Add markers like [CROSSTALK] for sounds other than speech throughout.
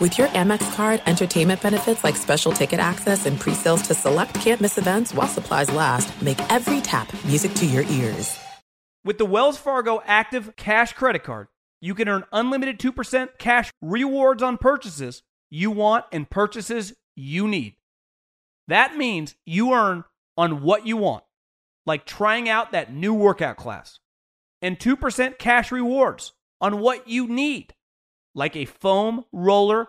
With your Amex card, entertainment benefits like special ticket access and pre-sales to select campus events while supplies last, make every tap music to your ears. With the Wells Fargo Active Cash Credit Card, you can earn unlimited 2% cash rewards on purchases you want and purchases you need. That means you earn on what you want, like trying out that new workout class, and 2% cash rewards on what you need like a foam roller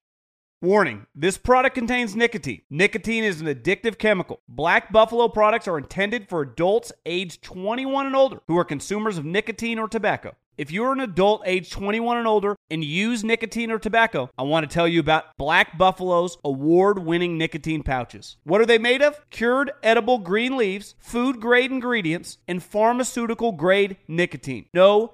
Warning this product contains nicotine. Nicotine is an addictive chemical. Black Buffalo products are intended for adults aged 21 and older who are consumers of nicotine or tobacco. If you're an adult age 21 and older and use nicotine or tobacco, I want to tell you about Black Buffalo's award winning nicotine pouches. What are they made of? Cured edible green leaves, food grade ingredients, and pharmaceutical grade nicotine. No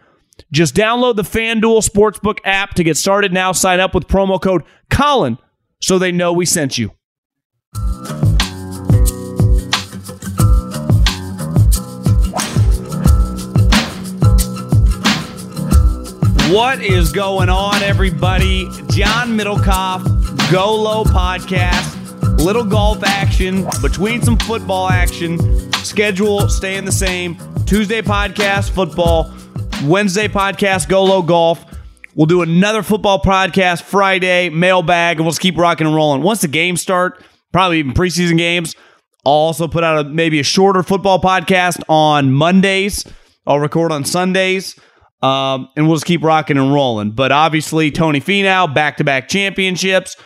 just download the FanDuel Sportsbook app to get started now. Sign up with promo code Colin so they know we sent you. What is going on, everybody? John Middlekauff, Go Low Podcast. Little golf action between some football action. Schedule staying the same. Tuesday podcast, football. Wednesday podcast, Go Low Golf. We'll do another football podcast Friday, mailbag, and we'll just keep rocking and rolling. Once the games start, probably even preseason games, I'll also put out a, maybe a shorter football podcast on Mondays. I'll record on Sundays. Um, and we'll just keep rocking and rolling. But obviously, Tony Finau, back to back championships,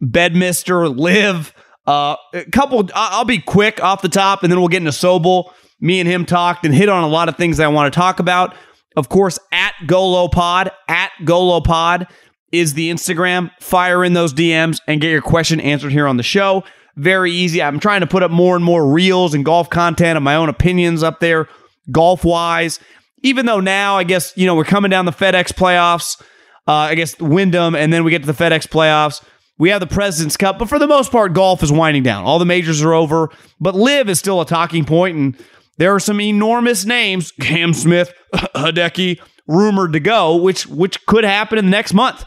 Bedminster, LIV. Uh, a couple, I'll be quick off the top, and then we'll get into Sobel. Me and him talked and hit on a lot of things that I want to talk about. Of course, at GoloPod, at GoloPod is the Instagram. Fire in those DMs and get your question answered here on the show. Very easy. I'm trying to put up more and more reels and golf content of my own opinions up there, golf wise even though now I guess you know we're coming down the FedEx playoffs. Uh, I guess Wyndham, and then we get to the FedEx playoffs. We have the President's Cup, but for the most part, golf is winding down. All the majors are over, but LIV is still a talking point, and there are some enormous names: Cam Smith, [LAUGHS] Hideki, rumored to go, which which could happen in the next month.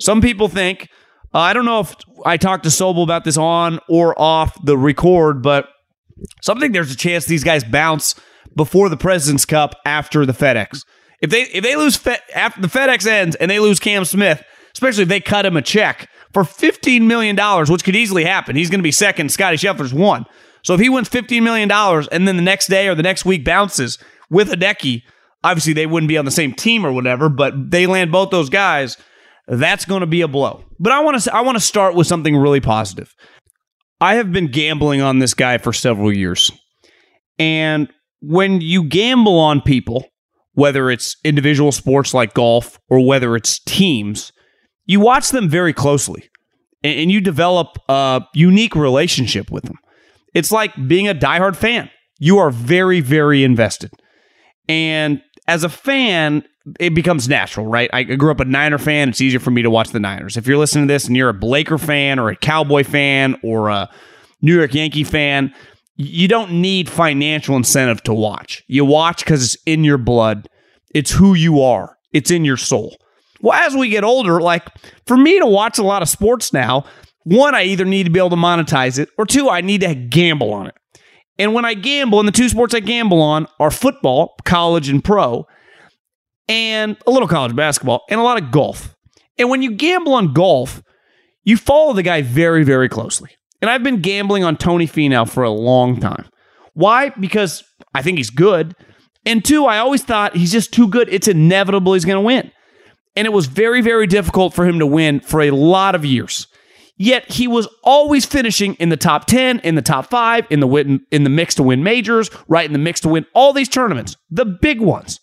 Some people think. Uh, I don't know if I talked to Sobel about this on or off the record, but something there's a chance these guys bounce before the President's Cup after the FedEx. If they if they lose Fe- after the FedEx ends and they lose Cam Smith, especially if they cut him a check for fifteen million dollars, which could easily happen, he's going to be second. Scotty Scheffler's one. So if he wins fifteen million dollars and then the next day or the next week bounces with Hideki, obviously they wouldn't be on the same team or whatever, but they land both those guys. That's going to be a blow. But I want to I want to start with something really positive. I have been gambling on this guy for several years. And when you gamble on people, whether it's individual sports like golf or whether it's teams, you watch them very closely and you develop a unique relationship with them. It's like being a diehard fan. You are very, very invested. And as a fan, it becomes natural, right? I grew up a Niner fan. It's easier for me to watch the Niners. If you're listening to this and you're a Blaker fan or a Cowboy fan or a New York Yankee fan, you don't need financial incentive to watch. You watch because it's in your blood. It's who you are. It's in your soul. Well, as we get older, like for me to watch a lot of sports now, one, I either need to be able to monetize it, or two, I need to gamble on it. And when I gamble, and the two sports I gamble on are football, college and pro, and a little college basketball, and a lot of golf. And when you gamble on golf, you follow the guy very, very closely. And I've been gambling on Tony Finau for a long time. Why? Because I think he's good. And two, I always thought he's just too good. It's inevitable he's going to win. And it was very, very difficult for him to win for a lot of years. Yet he was always finishing in the top 10, in the top 5, in the win, in the mix to win majors, right in the mix to win all these tournaments, the big ones.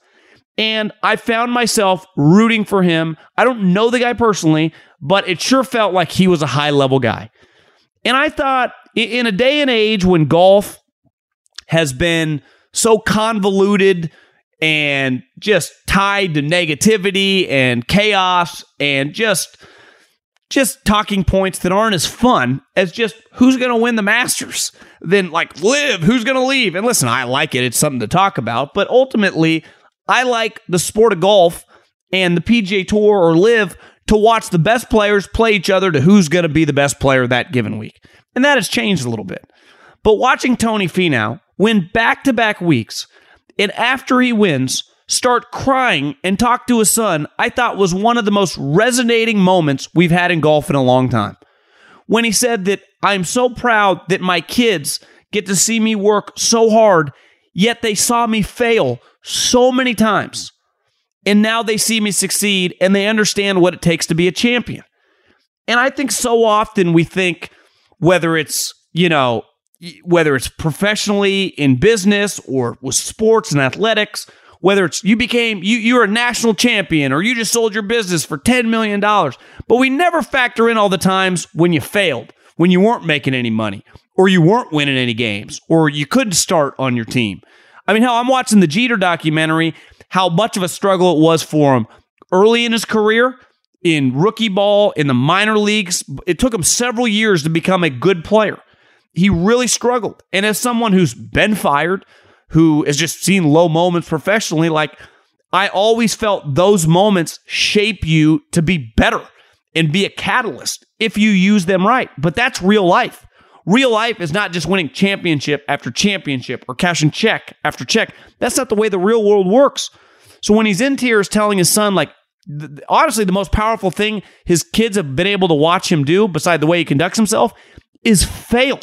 And I found myself rooting for him. I don't know the guy personally, but it sure felt like he was a high level guy. And I thought in a day and age when golf has been so convoluted and just tied to negativity and chaos and just just talking points that aren't as fun as just who's going to win the Masters. Then, like, LIV, who's going to leave? And listen, I like it. It's something to talk about. But ultimately, I like the sport of golf and the PGA Tour or LIV to watch the best players play each other to who's going to be the best player that given week. And that has changed a little bit. But watching Tony Finau win back to back weeks, and after he wins, start crying and talk to his son, I thought was one of the most resonating moments we've had in golf in a long time. When he said that I'm so proud that my kids get to see me work so hard, yet they saw me fail so many times. And now they see me succeed and they understand what it takes to be a champion. And I think so often we think whether it's, you know, whether it's professionally in business or with sports and athletics whether it's you became you you're a national champion or you just sold your business for 10 million dollars. But we never factor in all the times when you failed when you weren't making any money or you weren't winning any games or you couldn't start on your team. I mean how i'm watching the jeter documentary how much of a struggle it was for him early in his career in rookie ball in the minor leagues. It took him several years to become a good player. He really struggled. And as someone who's been fired who has just seen low moments professionally, like I always felt those moments shape you to be better and be a catalyst if you use them right. But that's real life. Real life is not just winning championship after championship or cashing check after check. That's not the way the real world works. So when he's in tears telling his son, like, honestly, the most powerful thing his kids have been able to watch him do, beside the way he conducts himself, is fail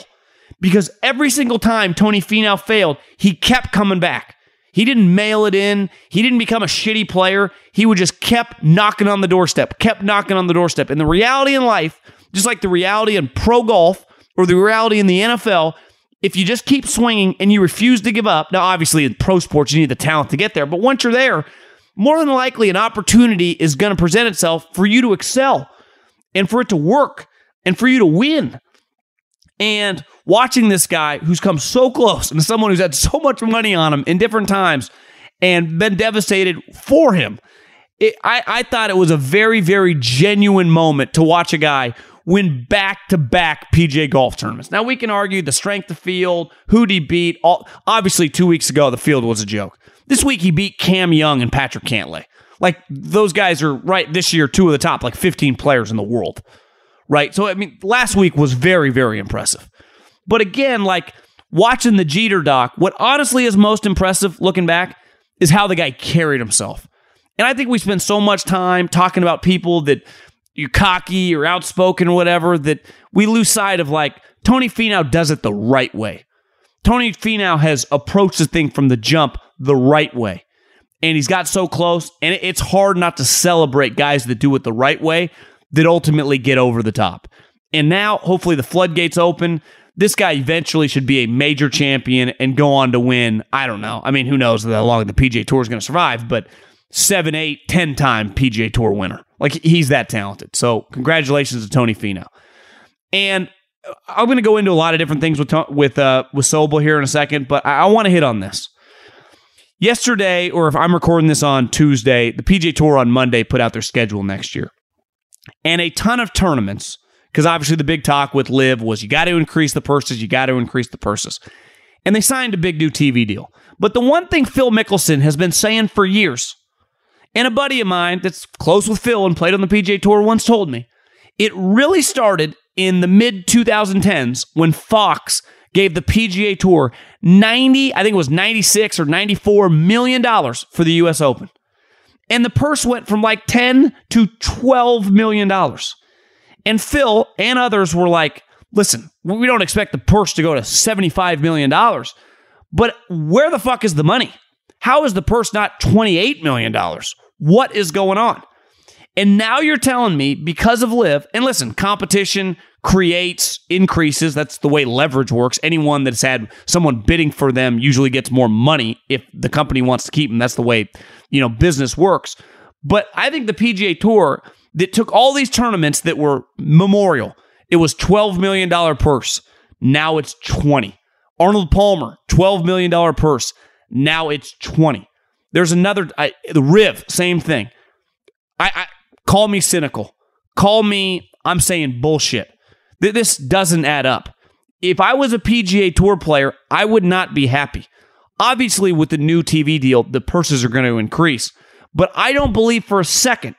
because every single time Tony Finau failed, he kept coming back. He didn't mail it in. He didn't become a shitty player. He would just kept knocking on the doorstep, kept knocking on the doorstep. And the reality in life, just like the reality in pro golf or the reality in the NFL, if you just keep swinging and you refuse to give up, now obviously in pro sports you need the talent to get there, but once you're there, more than likely an opportunity is going to present itself for you to excel and for it to work and for you to win. And watching this guy who's come so close and someone who's had so much money on him in different times and been devastated for him, it, I, I thought it was a very, very genuine moment to watch a guy win back to back PGA golf tournaments. Now, we can argue the strength of field, who'd he beat. All, obviously, two weeks ago, the field was a joke. This week, he beat Cam Young and Patrick Cantlay. Like, those guys are right this year, two of the top, like 15 players in the world right? So, I mean, last week was very, very impressive. But again, like watching the Jeter doc, what honestly is most impressive looking back is how the guy carried himself. And I think we spend so much time talking about people that you're cocky or outspoken or whatever that we lose sight of like Tony Finau does it the right way. Tony Finau has approached the thing from the jump the right way. And he's got so close, and it's hard not to celebrate guys that do it the right way that ultimately get over the top. And now, hopefully, the floodgates open. This guy eventually should be a major champion and go on to win. I don't know. I mean, who knows how long the PGA Tour is going to survive, but seven, eight, ten time PGA Tour winner. Like he's that talented. So congratulations to Tony Finau. And I'm going to go into a lot of different things with with uh, with Sobel here in a second, but I, I want to hit on this. Yesterday, or if I'm recording this on Tuesday, the PGA Tour on Monday put out their schedule next year, and a ton of tournaments. Because obviously, the big talk with LIV was you got to increase the purses, you got to increase the purses, and they signed a big new TV deal. But the one thing Phil Mickelson has been saying for years, and a buddy of mine that's close with Phil and played on the PGA Tour once told me, it really started in the mid 2010s when Fox gave the PGA Tour 90, I think it was 96 or 94 million dollars for the US Open. And the purse went from like 10 to 12 million dollars. And Phil and others were like, "Listen, we don't expect the purse to go to 75 million dollars, but where the fuck is the money? How is the purse not 28 million dollars? What is going on?" And now you're telling me because of LIV, and listen, competition creates increases. That's the way leverage works. Anyone that's had someone bidding for them usually gets more money if the company wants to keep them. That's the way, you know, business works. But I think the PGA Tour that took all these tournaments that were memorial, it was $12 million purse. Now it's 20. Arnold Palmer, $12 million purse. Now it's 20. There's another, I, the Riv, same thing. I, I Call me cynical. Call me, I'm saying bullshit. This doesn't add up. If I was a PGA Tour player, I would not be happy. Obviously, with the new TV deal, the purses are going to increase. But I don't believe for a second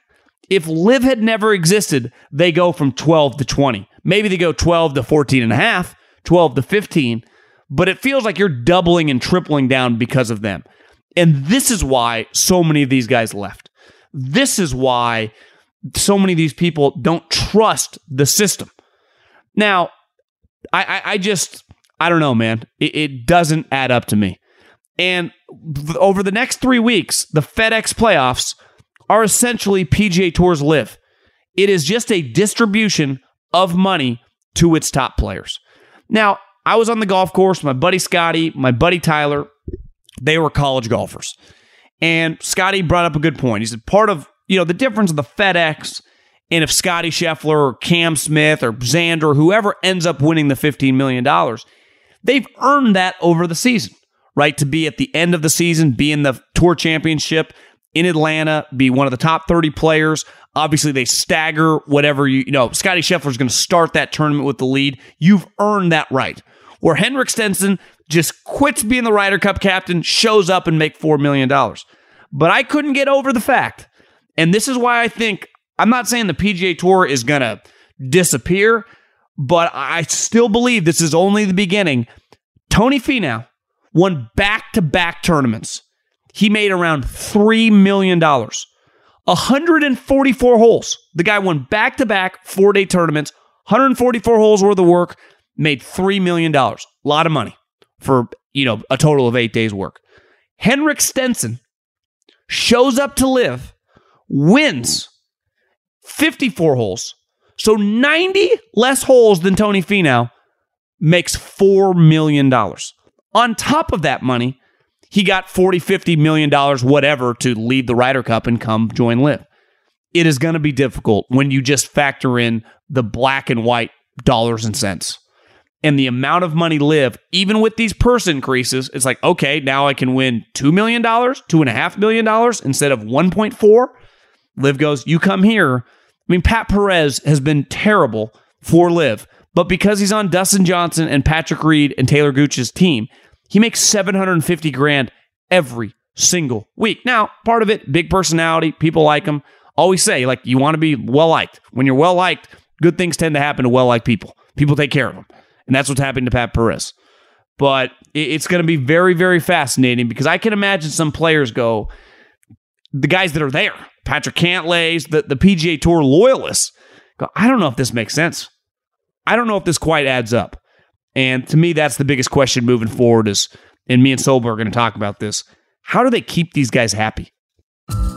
if LIV had never existed, they go from 12 to 20. Maybe they go 12 to 14 and a half, 12 to 15, but it feels like you're doubling and tripling down because of them. And this is why so many of these guys left. This is why so many of these people don't trust the system. Now, I, I, I just, I don't know, man. It, it doesn't add up to me. And over the next three weeks, the FedEx playoffs are essentially PGA Tours LIV. It is just a distribution of money to its top players. Now, I was on the golf course, my buddy Scotty, my buddy Tyler, they were college golfers. And Scotty brought up a good point. He said part of you know, the difference of the FedEx and if Scotty Scheffler or Cam Smith or Xander, whoever ends up winning the $15 million, they've earned that over the season, right? To be at the end of the season, be in the tour championship in Atlanta, be one of the top 30 players. Obviously, they stagger whatever you, you know, Scotty Scheffler is going to start that tournament with the lead. You've earned that right. Where Henrik Stenson just quits being the Ryder Cup captain, shows up and make $4 million. But I couldn't get over the fact and this is why I think I'm not saying the PGA Tour is going to disappear, but I still believe this is only the beginning. Tony Finau won back to back tournaments. He made around $3 million. 144 holes. The guy won back to back four day tournaments, 144 holes worth of work, made $3 million. A lot of money for, you know, a total of eight days' work. Henrik Stenson shows up to LIV, wins 54 holes. So 90 less holes than Tony Finau makes $4 million. On top of that money, he got 40, 50 million dollars, whatever, to lead the Ryder Cup and come join LIV. It is going to be difficult when you just factor in the black and white dollars and cents. And the amount of money LIV, even with these purse increases, it's like, okay, now I can win $2 million, $2.5 million instead of 1.4. LIV goes, You come here. I mean, Pat Perez has been terrible for LIV, but because he's on Dustin Johnson and Patrick Reed and Taylor Gooch's team, he makes 750 grand every single week. Now, part of it, big personality, people like him. Always say, like, you want to be well liked. When you're well liked, good things tend to happen to well liked people. People take care of them. And that's what's happening to Pat Perez. But it's going to be very, very fascinating because I can imagine some players go, the guys that are there, Patrick Cantlay's, the, the PGA Tour loyalists, go, I don't know if this makes sense. I don't know if this quite adds up. And to me, that's the biggest question moving forward is, and me and Sobel are going to talk about this. How do they keep these guys happy?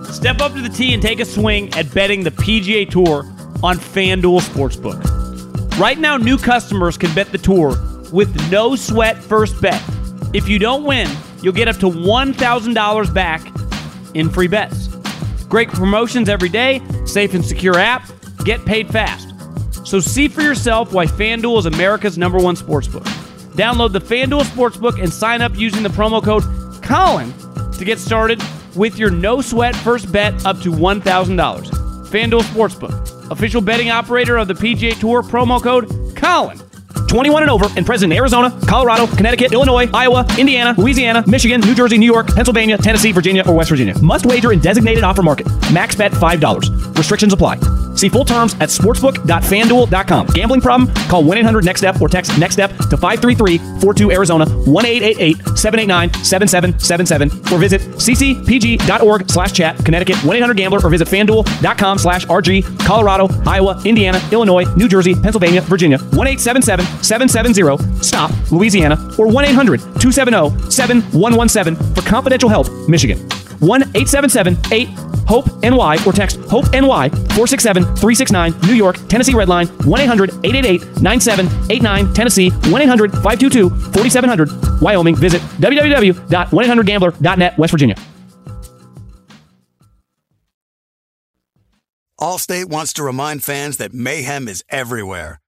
Step up to the tee and take a swing at betting the PGA Tour on FanDuel Sportsbook. Right now, new customers can bet the tour with no sweat first bet. If you don't win, you'll get up to $1,000 back in free bets. Great promotions every day, safe and secure app, get paid fast. So see for yourself why FanDuel is America's number one sportsbook. Download the FanDuel Sportsbook and sign up using the promo code Colin to get started with your no sweat first bet up to $1,000. FanDuel Sportsbook, official betting operator of the PGA Tour, promo code Colin. 21 and over and present in Arizona, Colorado, Connecticut, Illinois, Iowa, Indiana, Louisiana, Michigan, New Jersey, New York, Pennsylvania, Tennessee, Virginia, or West Virginia. Must wager in designated offer market. Max bet $5. Restrictions apply. See full terms at sportsbook.fanduel.com. Gambling problem? Call 1 800 NEXT STEP or text NEXT STEP to 533 42 Arizona 1 888 789 7777 or visit ccpg.org slash chat, Connecticut 1 800 Gambler or visit fanduel.com slash RG, Colorado, Iowa, Indiana, Illinois, New Jersey, Pennsylvania, Virginia 1 770 STOP, Louisiana or 1 800 270 7117 for confidential help, Michigan. 1 877 8 HOPE NY or text HOPE NY 467 369 New York, Tennessee Redline 1 800 888 9789 Tennessee 1 800 522 4700 Wyoming. Visit www.1800gambler.net West Virginia. Allstate wants to remind fans that mayhem is everywhere,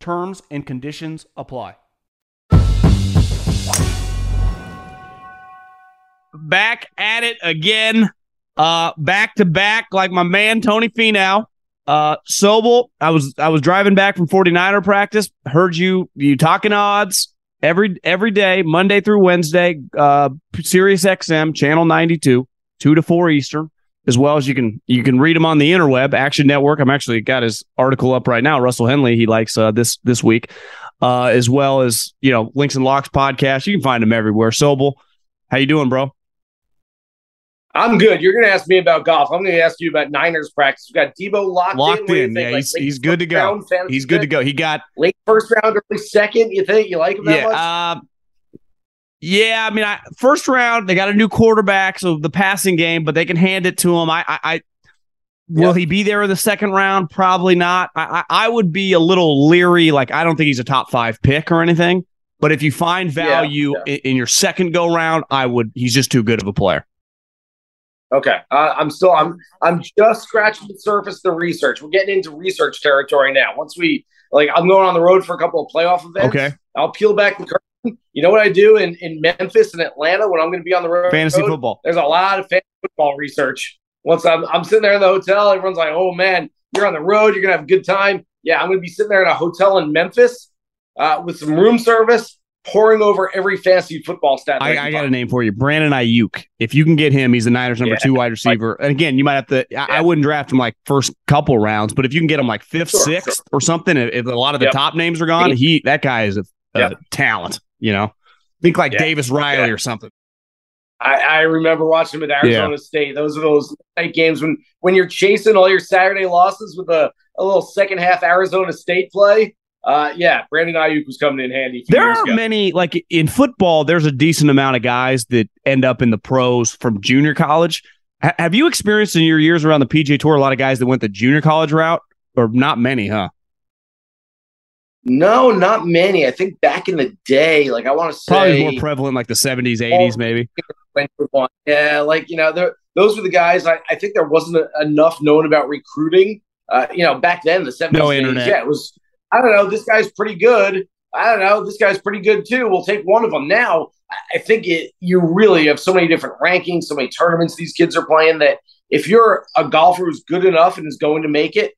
Terms and conditions apply. Back at it again. Uh, back to back, like my man Tony Finau. Uh, Sobel, I was I was driving back from 49er practice. Heard you you talking odds every every day, Monday through Wednesday. Uh, Sirius XM channel 92, two to four Eastern, as well as you can you can read them on the interweb, Action Network. I'm actually got his article up right now. Russell Henley he likes uh, this this week, uh, as well as you know Links and Locks podcast. You can find them everywhere. Sobel, how you doing, bro? I'm good. You're going to ask me about golf. I'm going to ask you about Niners practice. We got Deebo locked, locked in. in. Yeah, like he's, he's good to go. He's good to go. He got late first round, early second. You think you like him that yeah, much? Uh, yeah, I mean, I, first round they got a new quarterback, so the passing game, but they can hand it to him. I, I, I will yep. he be there in the second round? Probably not. I, I, I would be a little leery. Like, I don't think he's a top five pick or anything. But if you find value yeah, yeah. In, in your second go round, I would. He's just too good of a player. Okay, uh, I'm still I'm I'm just scratching the surface of the research. We're getting into research territory now. Once we like, I'm going on the road for a couple of playoff events. Okay, I'll peel back the curtain. You know what I do in in Memphis and Atlanta when I'm going to be on the road? Fantasy football. There's a lot of fantasy football research. Once I'm I'm sitting there in the hotel, everyone's like, "Oh man, you're on the road. You're gonna have a good time." Yeah, I'm going to be sitting there in a hotel in Memphis uh, with some room service pouring over every fantasy football stat. I, I got a name for you, Brandon Aiyuk. If you can get him, he's the Niners' number yeah, two wide receiver. and again, you might have to. Yeah. I, wouldn't draft him like first couple rounds, but if you can get him like fifth, sure, sixth, sure. or something, if a lot of the yep. top names are gone, he that guy is a, a yep. talent. You know, think like yeah. Davis Riley or something. I, I, remember watching him at Arizona State. Those are those night games when when you're chasing all your Saturday losses with a, a little second half Arizona State play uh, yeah, Brandon Aiyuk was coming in handy. There are ago. many, like in football, there's a decent amount of guys that end up in the pros from junior college. H- have you experienced in your years around the PGA Tour a lot of guys that went the junior college route, or not many, huh? No, not many. I think back in the day, like I want to say, probably more prevalent, like the seventies, eighties, maybe. Yeah, like you know, those were the guys. I, I think there wasn't a, enough known about recruiting. Uh, you know, back then, the seventies, no internet. yeah, it was. I don't know. This guy's pretty good. I don't know. This guy's pretty good too. We'll take one of them. Now, I think it, you really have so many different rankings, so many tournaments these kids are playing that if you're a golfer who's good enough and is going to make it,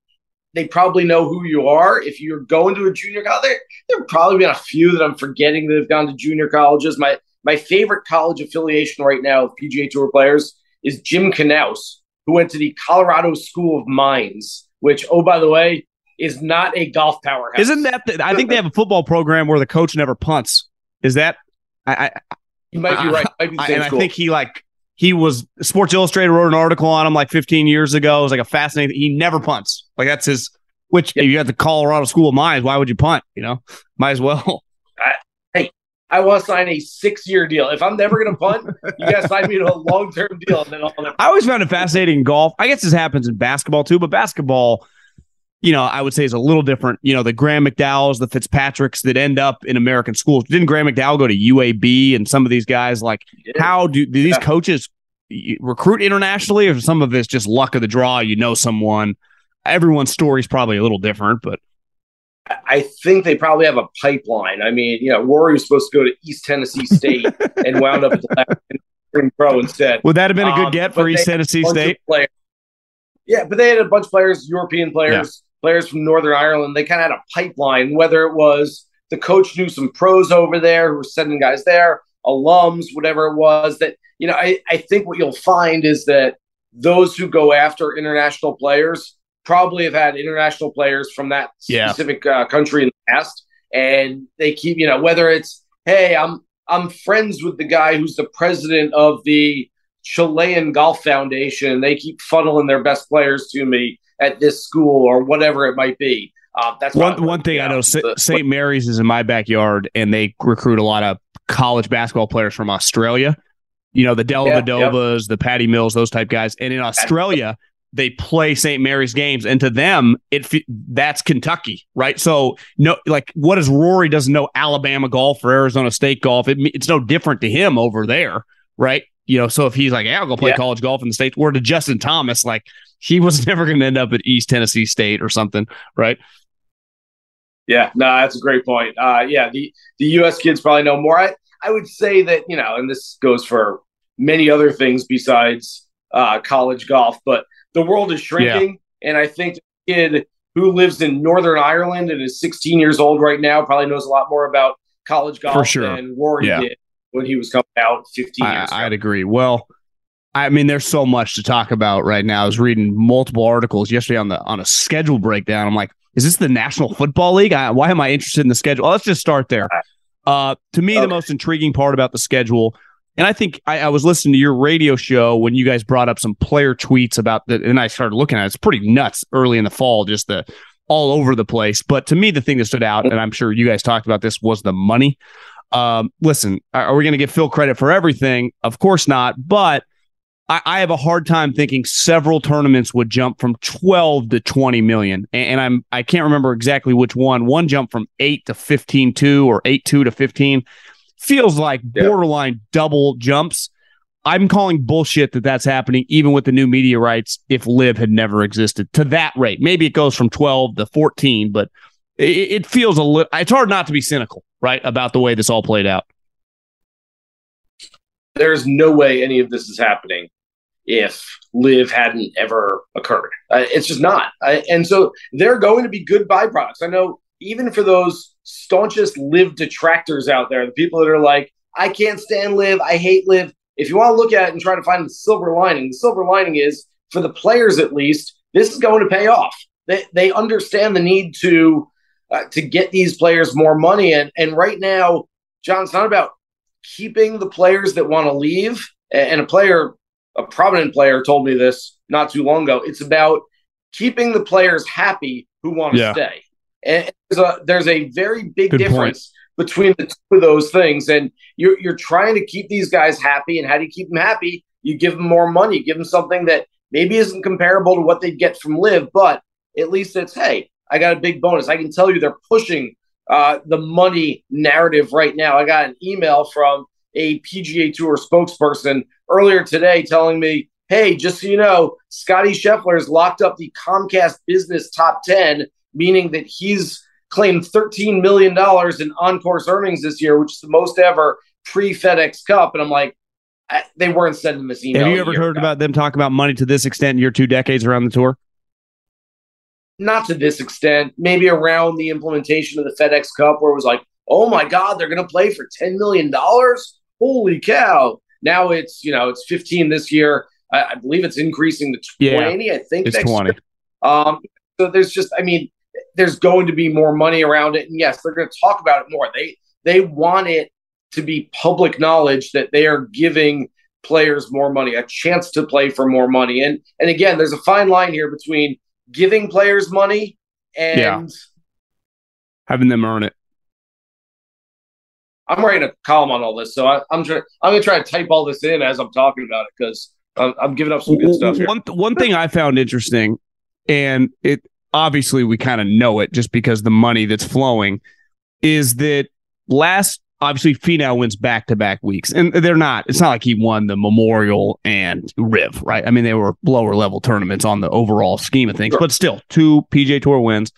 they probably know who you are. If you're going to a junior college, there there probably been a few that I'm forgetting that have gone to junior colleges. My my favorite college affiliation right now of PGA Tour players is Jim Knous, who went to the Colorado School of Mines, which, oh by the way, is not a golf powerhouse. Isn't that? The, I think they have a football program where the coach never punts. Is that? I, I you might be right. Might be I, and school. I think he like he was Sports Illustrated wrote an article on him like 15 years ago. It was like a fascinating. He never punts. Like that's his. Which if you got the Colorado School of Mines, why would you punt? You know, might as well. [LAUGHS] I, hey, I want to sign a six-year deal. If I'm never going to punt, you got to sign me to a long-term deal. then I'll I always found it fascinating in golf. I guess this happens in basketball too, but basketball you know, I would say is a little different. You know, the Graeme McDowells, the Fitzpatricks that end up in American schools. Didn't Graeme McDowell go to UAB and some of these guys? Like, how do, do these yeah. coaches recruit internationally, or some of it's just luck of the draw? You know, someone. Everyone's story is probably a little different, but I think they probably have a pipeline. I mean, you know, Rory was supposed to go to East Tennessee State [LAUGHS] and wound up at the pro instead. Would that have been a good um, get for East Tennessee State? Yeah, but they had a bunch of players, European players, players from Northern Ireland. They kind of had a pipeline, whether it was the coach knew some pros over there who were sending guys there, alums, whatever it was. That, you know, I, I think what you'll find is that those who go after international players probably have had international players from that specific uh, country in the past. And they keep, you know, whether it's, hey, I'm I'm friends with the guy who's the president of the Chilean Golf Foundation. They keep funneling their best players to me at this school or whatever it might be. Uh, that's one one thing I know. St. Mary's is in my backyard, and they recruit a lot of college basketball players from Australia. You know, the Dellavedovas, yep. the Patty Mills, those type guys. And in Australia, they play St. Mary's games, and to them, it that's Kentucky, right? So, no, like, what does Rory doesn't know Alabama golf or Arizona State golf? It, it's no different to him over there, right? You know, so if he's like, yeah, I'll go play yeah. college golf in the States, or to Justin Thomas, like he was [LAUGHS] never going to end up at East Tennessee State or something, right? Yeah, no, that's a great point. Uh, yeah, the, the U.S. kids probably know more. I, I would say that, you know, and this goes for many other things besides uh, college golf, but the world is shrinking. Yeah. And I think the kid who lives in Northern Ireland and is 16 years old right now probably knows a lot more about college golf for sure. than Rory yeah. did when he was coming out 15 years I, I'd agree. Well, I mean, there's so much to talk about right now. I was reading multiple articles yesterday on the on a schedule breakdown. I'm like, is this the National Football League? I, why am I interested in the schedule? Well, let's just start there. Uh, to me, okay. the most intriguing part about the schedule, and I think I, I, was listening to your radio show when you guys brought up some player tweets about that, and I started looking at it. It's pretty nuts early in the fall, just the all over the place. But to me, the thing that stood out, and I'm sure you guys talked about this, was the money. Um, listen, are we going to give Phil credit for everything? Of course not. But I, I, have a hard time thinking several tournaments would jump from 12 to 20 million. And, and I'm I can't remember exactly which one. One jumped from eight to 15 two or eight two to 15. Feels like yeah. borderline double jumps. I'm calling bullshit that that's happening, even with the new media rights. If LIV had never existed to that rate, maybe it goes from 12 to 14, but it, it feels a little. It's hard not to be cynical right, about the way this all played out? There's no way any of this is happening if LIV hadn't ever occurred. Uh, it's just not. Uh, and so they're going to be good byproducts. I know even for those staunchest LIV detractors out there, the people that are like, I can't stand LIV, I hate LIV. If you want to look at it and try to find the silver lining, the silver lining is for the players at least, this is going to pay off. They, they understand the need to uh, to get these players more money. And and right now, John, it's not about keeping the players that want to leave. And a player, a prominent player, told me this not too long ago. It's about keeping the players happy who want to yeah. stay. And there's a, there's a very big Good difference point. between the two of those things. And you're you're trying to keep these guys happy. And how do you keep them happy? You give them more money, You give them something that maybe isn't comparable to what they'd get from LIV, but at least it's hey, I got a big bonus. I can tell you they're pushing uh, the money narrative right now. I got an email from a PGA Tour spokesperson earlier today telling me, hey, just so you know, Scotty Scheffler has locked up the Comcast Business Top 10, meaning that he's claimed $13 million in on course earnings this year, which is the most ever pre FedEx Cup. And I'm like, I, they weren't sending this email. Have you ever heard ago. about them talk about money to this extent in your two decades around the tour? Not to this extent. Maybe around the implementation of the FedEx Cup, where it was like, oh my God, they're going to play for $10 million. Holy cow. Now it's, you know, it's 15 this year. I, I believe it's increasing to 20, yeah, I think. It's 20. Year. Um, so there's just, I mean, there's going to be more money around it. And yes, they're going to talk about it more. They they want it to be public knowledge that they are giving players more money, a chance to play for more money. And and again, there's a fine line here between giving players money and yeah. having them earn it. I'm writing a column on all this, so I, am trying. I'm going to try to type all this in as I'm talking about it because I'm, I'm, giving up some good stuff here. One one thing I found interesting, and it obviously we kind of know it just because the money that's flowing is that last obviously Finau wins back to back weeks, and they're not. It's not like he won the Memorial and Riv, right? I mean, they were lower level tournaments on the overall scheme of things, sure. but still two PGA Tour wins.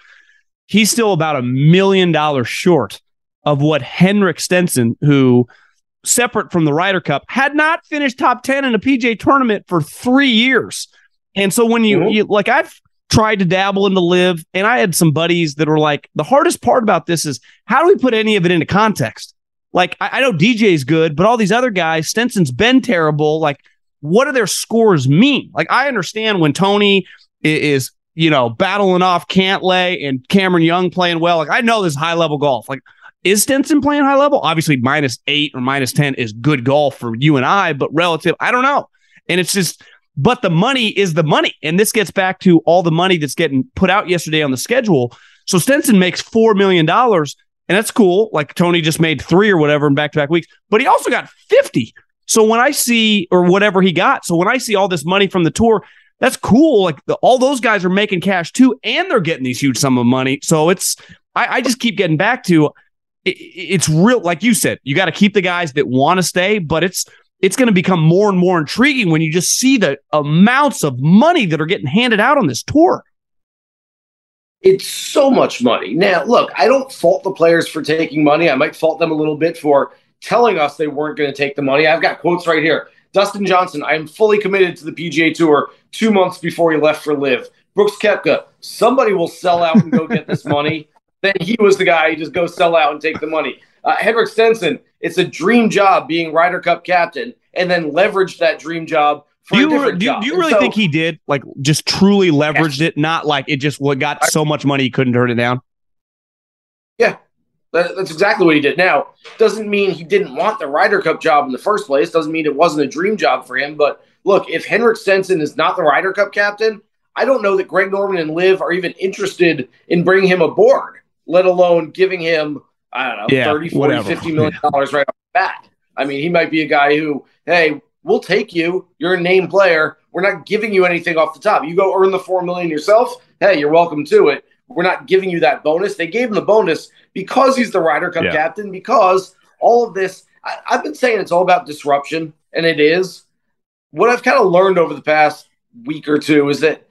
He's still about a million dollars short of what Henrik Stenson, who separate from the Ryder Cup, had not finished top ten in a PGA tournament for three years. And so when you, mm-hmm. you like, I've tried to dabble into LIV, and I had some buddies that were like, the hardest part about this is how do we put any of it into context? Like, I, I know DJ's good, but all these other guys, Stenson's been terrible. Like, what do their scores mean? Like, I understand when Tony is, you know, battling off Cantlay and Cameron Young playing well. Like, I know this high level golf. Like, is Stenson playing high level? Obviously, minus eight or minus 10 is good golf for you and I, but relative, I don't know. And it's just, but the money is the money. And this gets back to all the money that's getting put out yesterday on the schedule. So Stenson makes $4 million, and that's cool. Like Tony just made three or whatever in back to back weeks, but he also got 50. So when I see, or whatever he got, so when I see all this money from the tour, that's cool. Like the, all those guys are making cash too, and they're getting these huge sum of money. So it's, I, I just keep getting back to it, it's real. Like you said, you got to keep the guys that want to stay, but it's, it's going to become more and more intriguing when you just see the amounts of money that are getting handed out on this tour. It's so much money. Now, look, I don't fault the players for taking money. I might fault them a little bit for telling us they weren't going to take the money. I've got quotes right here. Dustin Johnson, I am fully committed to the PGA Tour two months before he left for LIV. Brooks Koepka, somebody will sell out and go get this money. [LAUGHS] Then he was the guy who just go sell out and take the money. Uh, Henrik Stenson, it's a dream job being Ryder Cup captain and then leveraged that dream job do you, do, do, you really so, think he did like just truly leveraged yes. it? Not like it just what got so much money he couldn't turn it down? Yeah. That, that's exactly what he did. Now doesn't mean he didn't want the Ryder Cup job in the first place. Doesn't mean it wasn't a dream job for him. But look if Henrik Stenson is not the Ryder Cup captain I don't know that Greg Norman and LIV are even interested in bringing him aboard let alone giving him I don't know, yeah, 30, 40, whatever. 50 million dollars right off the bat. I mean, he might be a guy who, hey, we'll take you. You're a name player. We're not giving you anything off the top. You go earn the four million yourself. Hey, you're welcome to it. We're not giving you that bonus. They gave him the bonus because he's the Ryder Cup yeah. captain, because all of this, I, I've been saying it's all about disruption, and it is. What I've kind of learned over the past week or two is that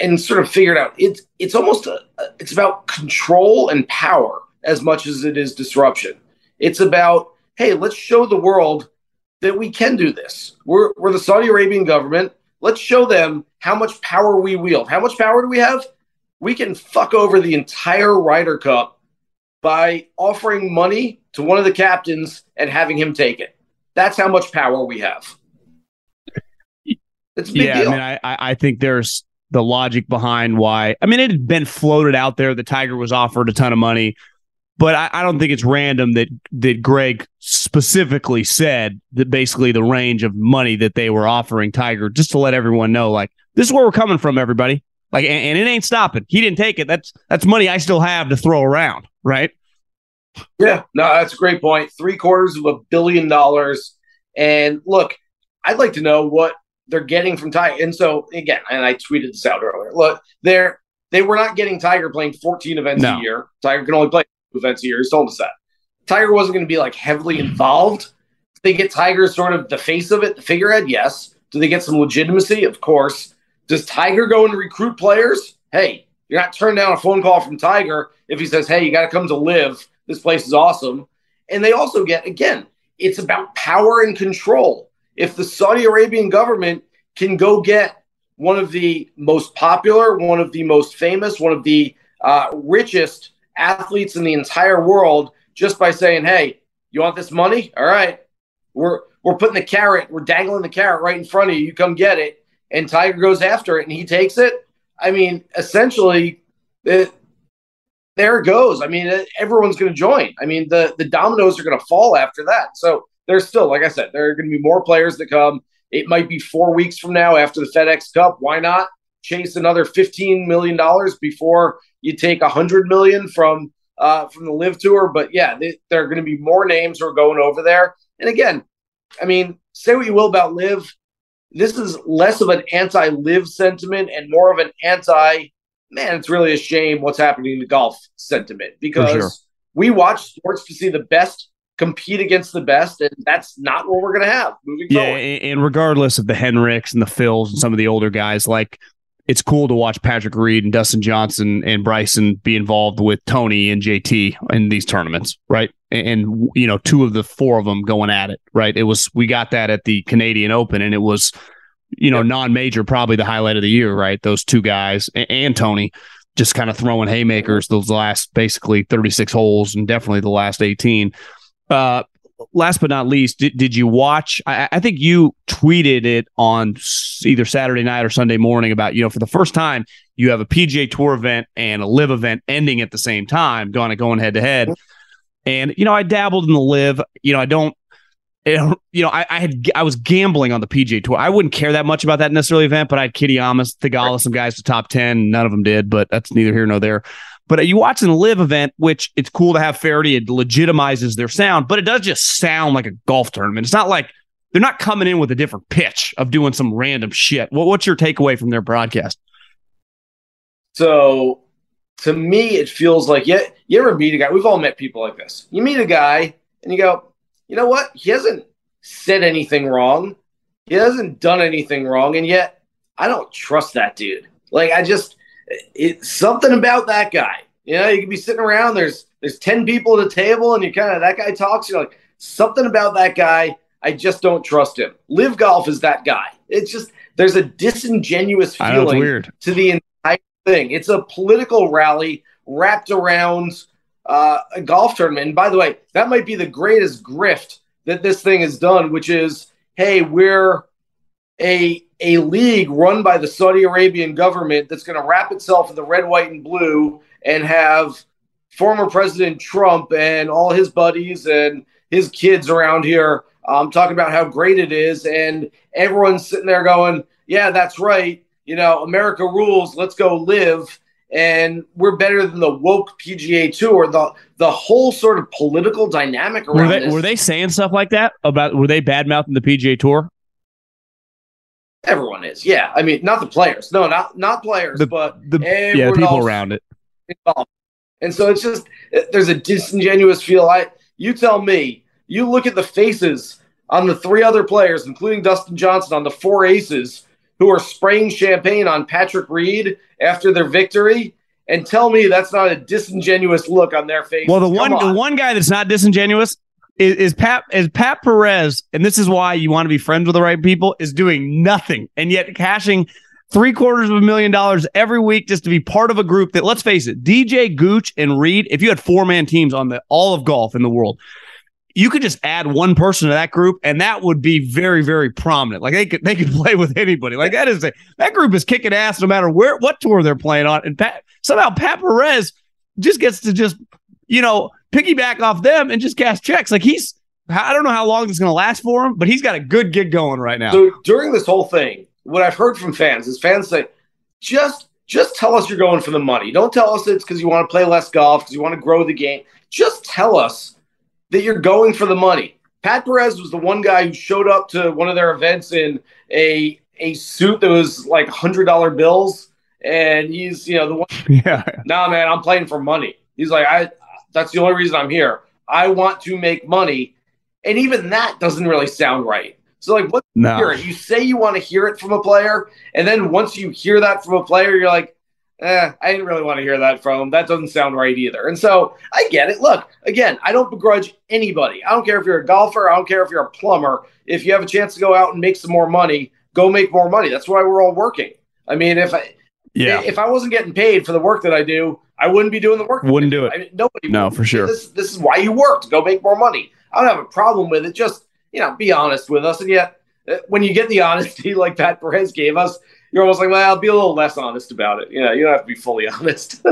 and sort of figured out it's it's almost a, it's about control and power as much as it is disruption. It's about, hey, let's show the world that we can do this. We're, we're the Saudi Arabian government. Let's show them how much power we wield. How much power do we have? We can fuck over the entire Ryder Cup by offering money to one of the captains and having him take it. That's how much power we have. It's yeah, deal. I mean, I, I think there's the logic behind why. I mean, it had been floated out there. The Tiger was offered a ton of money. But I, I, don't think it's random that that Greg specifically said that basically the range of money that they were offering Tiger, just to let everyone know, like this is where we're coming from, everybody. Like, and, and it ain't stopping. He didn't take it. That's that's money I still have to throw around, right? Yeah, no, that's a great point. Three quarters of a billion dollars. And look, I'd like to know what they're getting from Tiger. And so again, and I tweeted this out earlier. Look, they're they were not getting Tiger playing 14 events No. a year. Tiger can only play events a year. He's told us that. Tiger wasn't going to be like heavily involved. They get Tiger sort of the face of it, the figurehead. Yes. Do they get some legitimacy? Of course. Does Tiger go and recruit players? Hey, you're not turning down a phone call from Tiger if he says, "Hey, you got to come to LIV. This place is awesome." And they also get again, it's about power and control. If the Saudi Arabian government can go get one of the most popular, one of the most famous, one of the uh, richest athletes in the entire world just by saying, "Hey, you want this money? All right, we're we're putting the carrot, we're dangling the carrot right in front of you. You come get it." And Tiger goes after it, and he takes it. I mean, essentially, it, there it goes. I mean, everyone's going to join. I mean, the the dominoes are going to fall after that. So there's still, like I said, there are going to be more players that come. It might be four weeks from now after the FedEx Cup. Why not chase another fifteen million dollars before you take a hundred million from uh, from the LIV Tour? But yeah, they, there are going to be more names who are going over there. And again, I mean, say what you will about LIV, this is less of an anti-LIV sentiment and more of an anti. Man, it's really a shame what's happening to golf sentiment because sure. we watch sports to see the best compete against the best, and that's not what we're going to have moving Yeah, forward. and and regardless of the Henriks and the Phils and some of the older guys, like it's cool to watch Patrick Reed and Dustin Johnson and Bryson be involved with Tony and JT in these tournaments, right? And, and you know, two of the four of them going at it, right? It was we got that at the Canadian Open, and it was you know non-major probably the highlight of the year, right? Those two guys and, and Tony just kind of throwing haymakers those last basically 36 holes and definitely the last 18. Uh, last but not least, did, did you watch? I, I think you tweeted it on either Saturday night or Sunday morning about, you know, for the first time, you have a PGA Tour event and a LIV event ending at the same time, going, going head to head. Mm-hmm. And, you know, I dabbled in the LIV. You know, I don't, you know, you know, I, I had I was gambling on the PGA Tour. I wouldn't care that much about that necessarily event, but I had Kitty Amos, Theegala, some guys to top ten. None of them did, but that's neither here nor there. But you watch the LIV event, which it's cool to have Feherty. It legitimizes their sound, but it does just sound like a golf tournament. It's not like they're not coming in with a different pitch of doing some random shit. What, what's your takeaway from their broadcast? So to me, it feels like yeah, you ever meet a guy? We've all met people like this. You meet a guy and you go, you know what? He hasn't said anything wrong. He hasn't done anything wrong, and yet I don't trust that dude. Like I just, it's something about that guy. You know, you can be sitting around. There's there's ten people at a table, and you kind of that guy talks. You're like something about that guy. I just don't trust him. LIV golf is that guy. It's just there's a disingenuous know feeling weird. to the entire thing. It's a political rally wrapped around uh, a golf tournament. And by the way, that might be the greatest grift that this thing has done, which is, hey, we're a a league run by the Saudi Arabian government that's going to wrap itself in the red, white, and blue and have former President Trump and all his buddies and his kids around here um, talking about how great it is, and everyone's sitting there going, "Yeah, that's right. You know, America rules. Let's go LIV." And we're better than the woke PGA Tour. The the whole sort of political dynamic around Were they this. were they saying stuff like that about? Were they bad mouthing the PGA Tour? Everyone is, yeah. I mean, not the players. No, not not players, The- but The yeah, people around it. involved. And so it's just there's a disingenuous feel. I you tell me, you look at the faces on the three other players, including Dustin Johnson, on the four aces who are spraying champagne on Patrick Reed after their victory, and tell me that's not a disingenuous look on their face. Well, the one the one guy that's not disingenuous is, is Pat is Pat Perez, and this is why you want to be friends with the right people. Is doing nothing and yet cashing three quarters of a million dollars every week just to be part of a group that, let's face it, DJ Gooch and Reed. If you had four man teams on the all of golf in the world, you could just add one person to that group, and that would be very, very prominent. Like they could they could [LAUGHS] play with anybody. Like that is a, that group is kicking ass no matter where what tour they're playing on. And Pat somehow Pat Perez just gets to just you know piggyback off them and just cash checks. Like he's I don't know how long this is going to last for him, but he's got a good gig going right now. So during this whole thing, what I've heard from fans is fans say, just just tell us you're going for the money. Don't tell us it's because you want to play less golf, because you want to grow the game. Just tell us that you're going for the money. Pat Perez was the one guy who showed up to one of their events in a a suit that was like hundred dollar bills, and he's you know the one. [LAUGHS] Yeah. Nah, man, I'm playing for money. He's like, I. That's the only reason I'm here. I want to make money, and even that doesn't really sound right. So like, what No. it? You say you want to hear it from a player, and then once you hear that from a player, you're like, eh, I didn't really want to hear that from him. That doesn't sound right either. And so I get it. Look, again, I don't begrudge anybody. I don't care if you're a golfer. I don't care if you're a plumber. If you have a chance to go out and make some more money, go make more money. That's why we're all working. I mean, if I Yeah. if I wasn't getting paid for the work that I do, I wouldn't be doing the work. Wouldn't do it. I mean, nobody. No, would. for sure. This this is why you work to go make more money. I don't have a problem with it. Just you know, be honest with us. And yet, uh, when you get the honesty [LAUGHS] like Pat Perez gave us, you're almost like, well, I'll be a little less honest about it. You know, you don't have to be fully [LAUGHS] honest.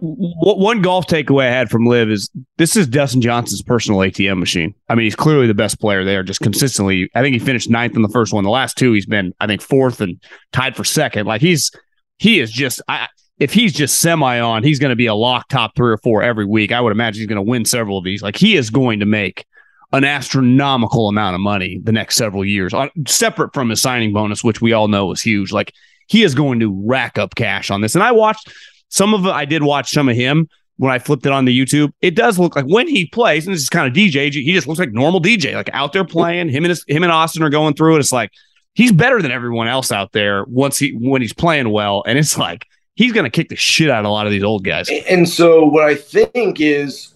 One golf takeaway I had from LIV is this is Dustin Johnson's personal ATM machine. I mean, he's clearly the best player there, just consistently. I think he finished ninth in the first one. The last two, he's been, I think, fourth and tied for second. Like he's, he is just, I, if he's just semi on, he's going to be a lock top three or four every week. I would imagine he's going to win several of these. Like he is going to make an astronomical amount of money the next several years, on, separate from his signing bonus, which we all know is huge. Like he is going to rack up cash on this. And I watched some of. I did watch some of him when I flipped it on the YouTube. It does look like when he plays, and this is kind of DJ. He just looks like normal DJ, like out there playing. Him and his, him and Austin are going through it. It's like he's better than everyone else out there once he when he's playing well. And it's like he's going to kick the shit out of a lot of these old guys. and so what I think is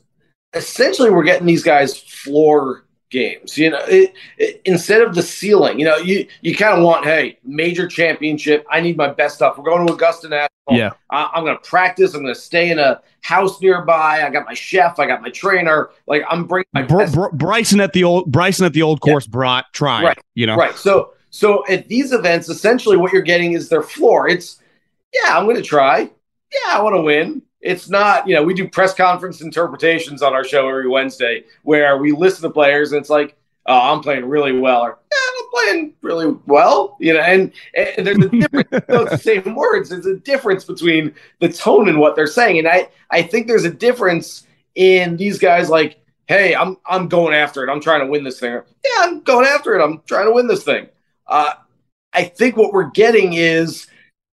essentially we're getting these guys floor games. You know, it, it, instead of the ceiling. You know, you you kind of want, hey, major championship. I need my best stuff. We're going to Augusta National. Yeah. I, I'm going to practice. I'm going to stay in a house nearby. I got my chef. I got my trainer. Like I'm bringing my Br- Br- Bryson at the old Bryson at the old course brought tried. Right. You know. Right. So so at these events, essentially what you're getting is their floor. It's yeah, I'm gonna try. Yeah, I want to win. It's not, you know, we do press conference interpretations on our show every Wednesday where we listen to players and it's like, oh, I'm playing really well, or yeah, I'm playing really well, you know, and, and there's a difference. [LAUGHS] those the same words. There's a difference between the tone and what they're saying, and I I think there's a difference in these guys like, hey, I'm I'm going after it. I'm trying to win this thing. Yeah, I'm going after it. I'm trying to win this thing. Uh, I think what we're getting is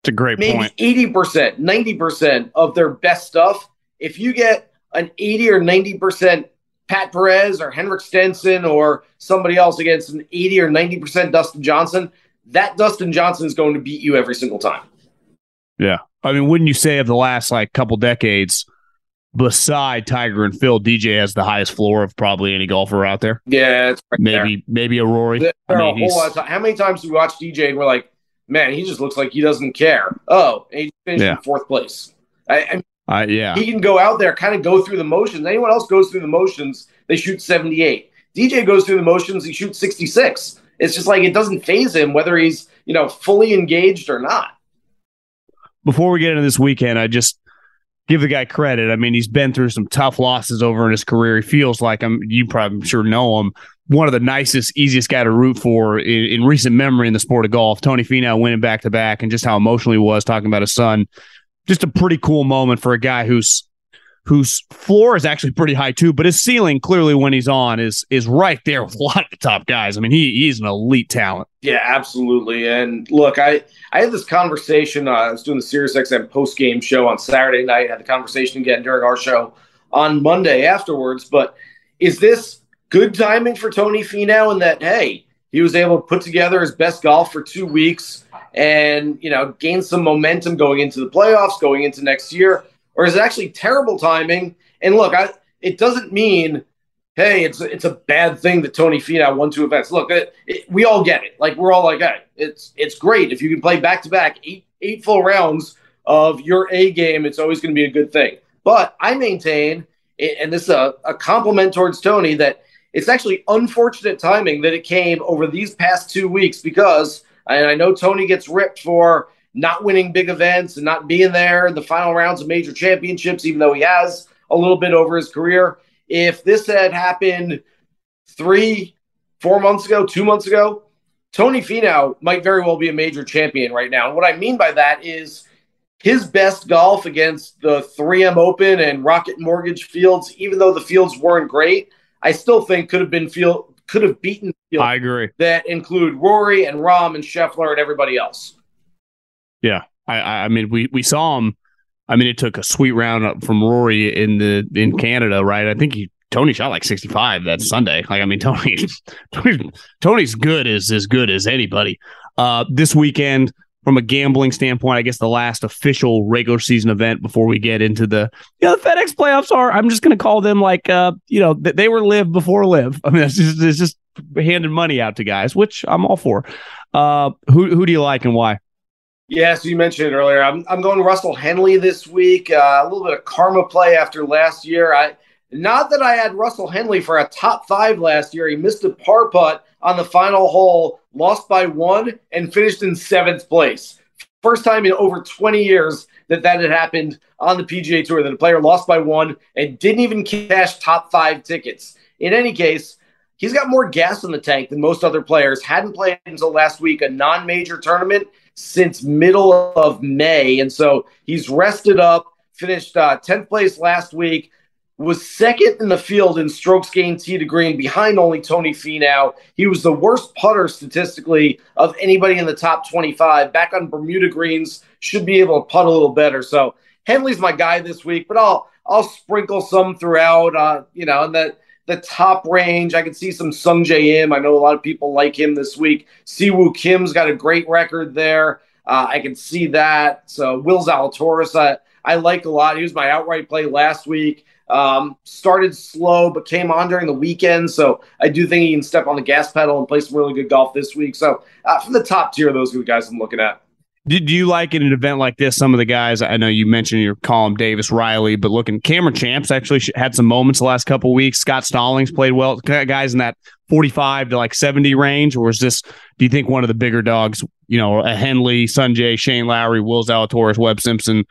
It's a great maybe point. 80%, 90% of their best stuff. If you get an 80 or 90% Pat Perez or Henrik Stenson or somebody else against an 80 or 90% Dustin Johnson, that Dustin Johnson is going to beat you every single time. Yeah. I mean, wouldn't you say of the last like couple decades, beside Tiger and Phil, DJ has the highest floor of probably any golfer out there? Yeah, it's right there. Maybe, maybe a Rory. I mean, a whole lot of time. How many times do we watch DJ and we're like, man, he just looks like he doesn't care. Oh, and he finished Yeah. in fourth place. I, I Uh, yeah. he can go out there, kind of go through the motions. Anyone else goes through the motions, they shoot 78. DJ goes through the motions, he shoots 66. It's just like it doesn't phase him whether he's, you know, fully engaged or not. Before we get into this weekend, I just give the guy credit. I mean, he's been through some tough losses over in his career. He feels like I'm. You probably I'm sure know him. One of the nicest, easiest guy to root for in, in recent memory in the sport of golf. Tony Finau winning back to back, and just how emotional he was talking about his son. Just a pretty cool moment for a guy who's whose floor is actually pretty high too, but his ceiling clearly when he's on is is right there with a lot of the top guys. I mean, he he's an elite talent. Yeah, absolutely. And look, I I had this conversation. Uh, I was doing the SiriusXM post game show on Saturday night. I Had the conversation again during our show on Monday afterwards. But is this good timing for Tony Finau in that hey, he was able to put together his best golf for two weeks and you know gain some momentum going into the playoffs, going into next year, or is it actually terrible timing? And look, I it doesn't mean hey, it's it's a bad thing that Tony Finau won two events. Look, it, it, we all get it. Like we're all like, hey, it's it's great if you can play back to back eight eight full rounds of your A game. It's always going to be a good thing. But I maintain, and this is a, a compliment towards Tony, that it's actually unfortunate timing that it came over these past two weeks because, and I know Tony gets ripped for not winning big events and not being there in the final rounds of major championships, even though he has a little bit over his career if this had happened three, four months ago, two months ago, Tony Finau might very well be a major champion right now. And what I mean by that is his best golf against the 3M Open and Rocket Mortgage fields, even though the fields weren't great, I still think could have been field could have beaten. I agree. That include Rory and Rahm and Scheffler and everybody else. Yeah, I, I mean, we we saw him. I mean, it took a sweet round up from Rory in the in Canada, right? I think he Tony shot like 65 that Sunday. Like, I mean, [LAUGHS] Tony, Tony's, Tony's good is as good as anybody. Uh, this weekend, from a gambling standpoint, I guess the last official regular season event before we get into the, you know, the FedEx playoffs are, I'm just going to call them like, uh, you know, they were LIV before LIV. I mean, it's just, it's just handing money out to guys, which I'm all for. Uh, who, who do you like and why? Yeah, so you mentioned it earlier. I'm, I'm going Russell Henley this week. Uh, a little bit of karma play after last year. I, not that I had Russell Henley for a top five last year. He missed a par putt on the final hole, lost by one, and finished in seventh place. First time in over 20 years that that had happened on the PGA Tour that a player lost by one and didn't even cash top five tickets. In any case, he's got more gas in the tank than most other players. Hadn't played until last week a non major tournament since middle of May. And so he's rested up, finished uh, 10th place last week was second in the field in strokes gained tee to green behind only Tony Finau. He was the worst putter statistically of anybody in the top 25. Back on Bermuda greens, should be able to putt a little better. So Henley's my guy this week, but I'll I'll sprinkle some throughout. Uh, you know, in the the top range, I can see some Sungjae Im. I know a lot of people like him this week. Si Woo Kim's got a great record there. Uh, I can see that. So Will Zalatoris, I, I like a lot. He was my outright play last week. Um, started slow, but came on during the weekend. So I do think he can step on the gas pedal and play some really good golf this week. So uh, from the top tier, of those are the guys I'm looking at. Do, do you like in an event like this some of the guys? I know you mentioned your column, Davis Riley, but looking, Cameron Champs actually had some moments the last couple weeks. Scott Stallings played well. Guys in that 45 to like 70 range, or is this? Do you think one of the bigger dogs? You know, a Henley, Sungjae, Shane Lowry, Will Zalatoris, Webb Simpson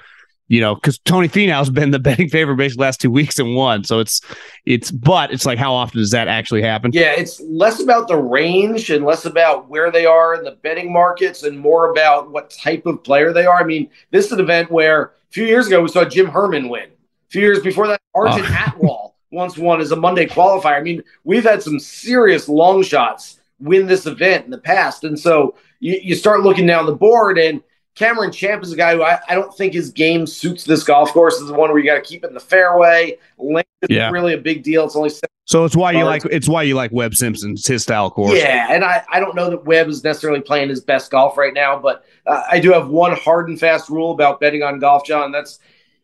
you know, because Tony Finau's been the [LAUGHS] betting favorite basically last two weeks and won. So it's it's but it's like how often does that actually happen? Yeah, it's less about the range and less about where they are in the betting markets and more about what type of player they are. I mean, this is an event where a few years ago we saw Jim Herman win. A few years before that, oh. Arjun oh. Atwal [LAUGHS] once won as a Monday qualifier. I mean, we've had some serious long shots win this event in the past. And so you, you start looking down the board and Cameron Champ is a guy who I, I don't think his game suits this golf course. Is the one where you got to keep it in the fairway. Length is yeah. really a big deal. It's only so it's why you like it's why you like Webb Simpson. It's his style course. Yeah, and I, I don't know that Webb is necessarily playing his best golf right now, but uh, I do have one hard and fast rule about betting on golf, John. That's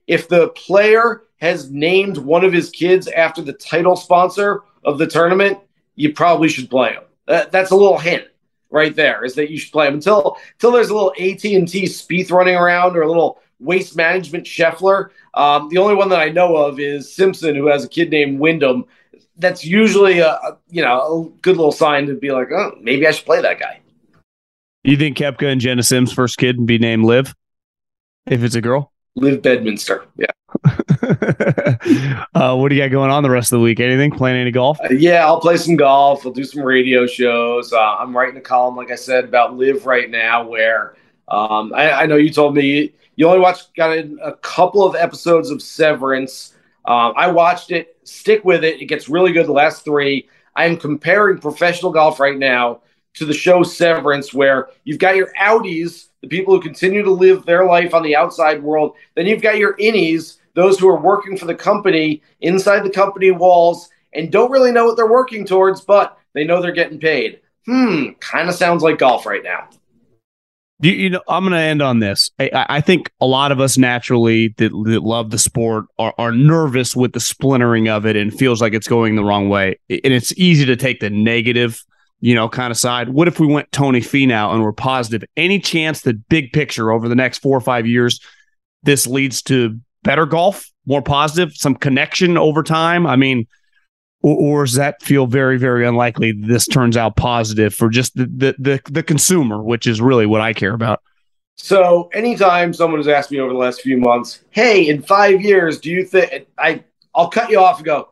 if the player has named one of his kids after the title sponsor of the tournament, you probably should play him. Uh, that's a little hint right there is that you should play him until until there's a little AT and T Spieth running around or a little waste management Scheffler. Um, the only one that I know of is Simpson, who has a kid named Wyndham. That's usually a, a you know a good little sign to be like, oh, maybe I should play that guy. You think Koepka and Jena Sims' first kid would be named Liv if it's a girl? Liv Bedminster. Yeah. [LAUGHS] uh, what do you got going on the rest of the week? Anything? Playing any golf? Uh, yeah, I'll play some golf. I'll do some radio shows. Uh, I'm writing a column, like I said, about LIV right now, where um, I, I, know you told me you only watched got a couple of episodes of Severance. Um, I watched it. Stick with it. It gets really good. The last three. I am comparing professional golf right now to the show Severance, where you've got your outies, the people who continue to live their life on the outside world. Then you've got your innies those who are working for the company inside the company walls and don't really know what they're working towards, but they know they're getting paid. Hmm, kind of sounds like golf right now. You, you know, I'm going to end on this. I, I, think a lot of us naturally that, that love the sport are, are nervous with the splintering of it and feels like it's going the wrong way. And it's easy to take the negative, you know, kind of side. What if we went Tony Finau and we're positive? Any chance that big picture over the next four or five years, this leads to better golf, more positive, some connection over time? I mean, or, or, does that feel very, very unlikely? This turns out positive for just the, the the the consumer, which is really what I care about. So, anytime someone has asked me over the last few months, "Hey, in five years, do you think I?" I'll cut you off and go.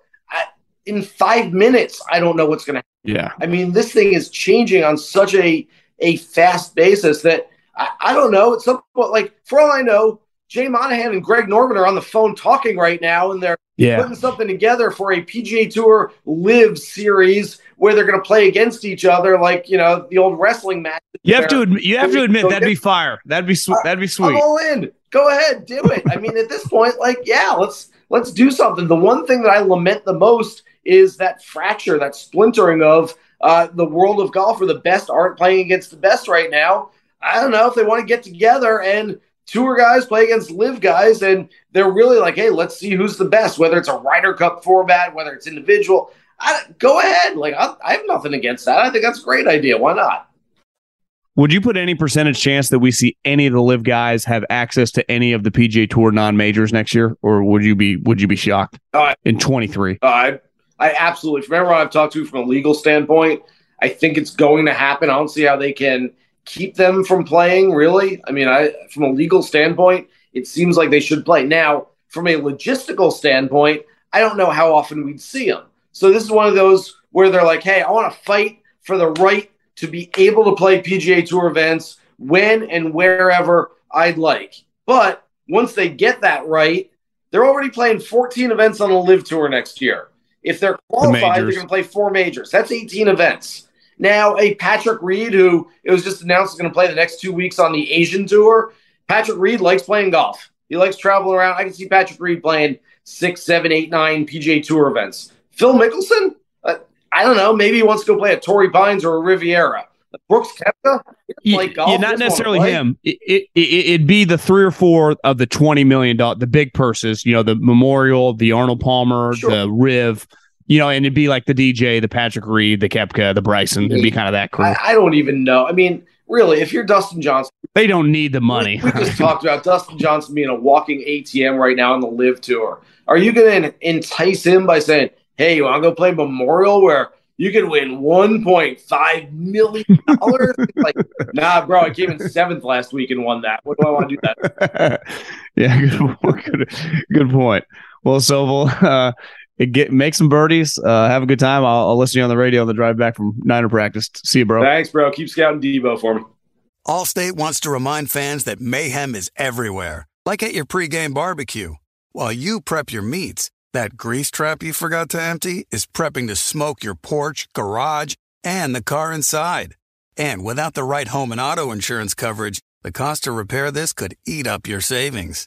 in five minutes, I don't know what's going to. Happen. Yeah. I mean, this thing is changing on such a a fast basis that I, I don't know. It's somewhat like, for all I know, Jay Monahan and Greg Norman are on the phone talking right now, and they're Yeah. putting something together for a PGA Tour Live series where they're going to play against each other, like you know the old wrestling match. You have to admit, you have to admit that'd be fire. That'd be sw- that'd be sweet. I'm all in. Go ahead, do it. I mean, at this point, like, yeah, let's let's do something. The one thing that I lament the most is that fracture, that splintering of uh, the world of golf, where the best aren't playing against the best right now. I don't know if they want to get together and tour guys play against LIV guys, and they're really like, hey, let's see who's the best. Whether it's a Ryder Cup format, whether it's individual, I, go ahead. Like, I, I have nothing against that. I think that's a great idea. Why not? Would you put any percentage chance that we see any of the LIV guys have access to any of the PGA Tour non majors next year, or would you be would you be shocked Uh, in twenty three? Uh, I, I absolutely, from everyone I've talked to from a legal standpoint, I think it's going to happen. I don't see how they can keep them from playing, really. I mean, I from a legal standpoint, it seems like they should play. Now, from a logistical standpoint, I don't know how often we'd see them. So this is one of those where they're like, hey, I want to fight for the right to be able to play PGA Tour events when and wherever I'd like. But once they get that right, they're already playing 14 events on the LIV Tour next year. If they're qualified, they're going to play four majors. That's 18 events. Now, a Patrick Reed, who it was just announced is going to play the next two weeks on the Asian Tour, Patrick Reed likes playing golf. He likes traveling around. I can see Patrick Reed playing six, seven, eight, nine PGA Tour events. Phil Mickelson, uh, I don't know. Maybe he wants to go play at Torrey Pines or a Riviera. Brooks doesn't golf. Yeah, not necessarily him. It, it, it'd be the three or four of the twenty million dollar, the big purses. You know, the Memorial, the Arnold Palmer, Sure. the Riv. You know, and it'd be like the DJ, the Patrick Reed, the Koepka, the Bryson. It'd be kind of that crew. I, I don't even know. I mean, really, if you're Dustin Johnson, they don't need the money. We, we just [LAUGHS] talked about Dustin Johnson being a walking ATM right now on the LIV Tour. Are you going to entice him by saying, "Hey, you want to go play Memorial where you can win 1.5 million dollars?" [LAUGHS] like, nah, bro, I came in seventh last week and won that. What do I want to do that? [LAUGHS] yeah, good, good, good point. Well, Sobel, uh, get make some birdies. Uh, have a good time. I'll, I'll listen to you on the radio on the drive back from Niner practice. See you, bro. Thanks, bro. Keep scouting Deebo for me. Allstate wants to remind fans that mayhem is everywhere, like at your pregame barbecue. While you prep your meats, that grease trap you forgot to empty is prepping to smoke your porch, garage, and the car inside. And without the right home and auto insurance coverage, the cost to repair this could eat up your savings.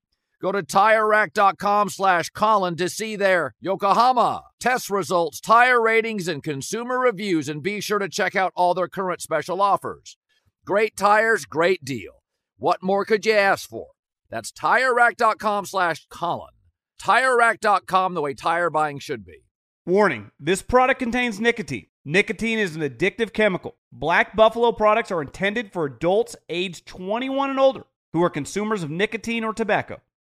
Go to TireRack.com slash Colin to see their Yokohama test results, tire ratings, and consumer reviews, and be sure to check out all their current special offers. Great tires, great deal. What more could you ask for? That's TireRack.com slash Colin. TireRack.com, the way tire buying should be. Warning this product contains nicotine. Nicotine is an addictive chemical. Black Buffalo products are intended for adults aged 21 and older who are consumers of nicotine or tobacco.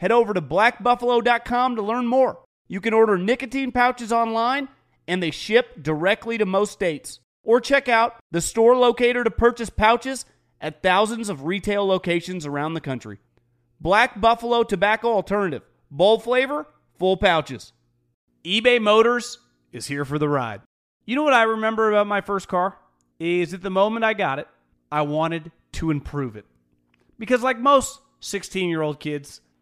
head over to blackbuffalo.com to learn more. You can order nicotine pouches online and they ship directly to most states. Or check out the store locator to purchase pouches at thousands of retail locations around the country. Black Buffalo Tobacco Alternative. Bold flavor, full pouches. eBay Motors is here for the ride. You know what I remember about my first car? Is at the moment I got it, I wanted to improve it. Because, like most 16 year old kids,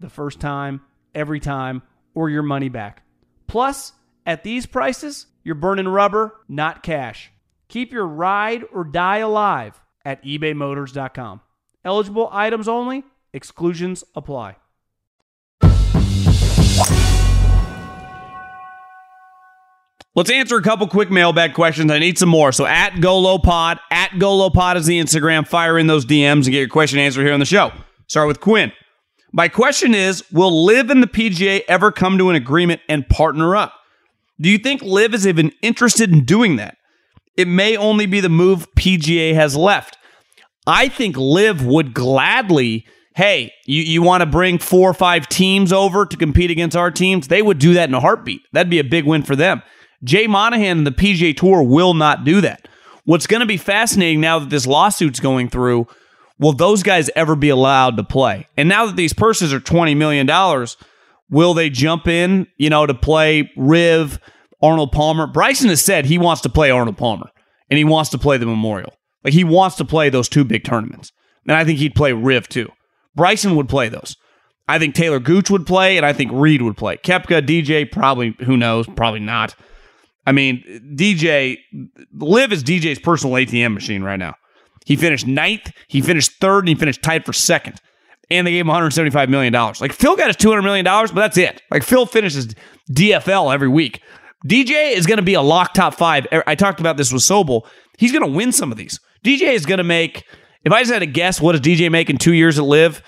the first time, every time, or your money back. Plus, at these prices, you're burning rubber, not cash. Keep your ride or die alive at ebaymotors.com. Eligible items only, exclusions apply. Let's answer a couple quick mailbag questions. I need some more. So at GoloPod, at GoloPod is the Instagram. Fire in those DMs and get your question answered here on the show. Start with Quinn. My question is Will LIV and the PGA ever come to an agreement and partner up? Do you think LIV is even interested in doing that? It may only be the move PGA has left. I think LIV would gladly, hey, you, you want to bring four or five teams over to compete against our teams? They would do that in a heartbeat. That'd be a big win for them. Jay Monahan and the PGA Tour will not do that. What's going to be fascinating now that this lawsuit's going through, will those guys ever be allowed to play? And now that these purses are $20 million, will they jump in, you know, to play Riv, Arnold Palmer? Bryson has said he wants to play Arnold Palmer and he wants to play the Memorial. Like he wants to play those two big tournaments. And I think he'd play Riv too. Bryson would play those. I think Talor Gooch would play, and I think Reed would play. Koepka, DJ, probably, who knows, probably not. I mean, DJ, LIV is DJ's personal ATM machine right now. He finished ninth, he finished third, and he finished tied for second. And they gave him $175 million. Like Phil got his $200 million, but that's it. Like Phil finishes DFL every week. DJ is going to be a lock top five. Er, I talked about this with Sobel. He's going to win some of these. DJ is going to make, if I just had to guess, what does DJ make in two years at LIV?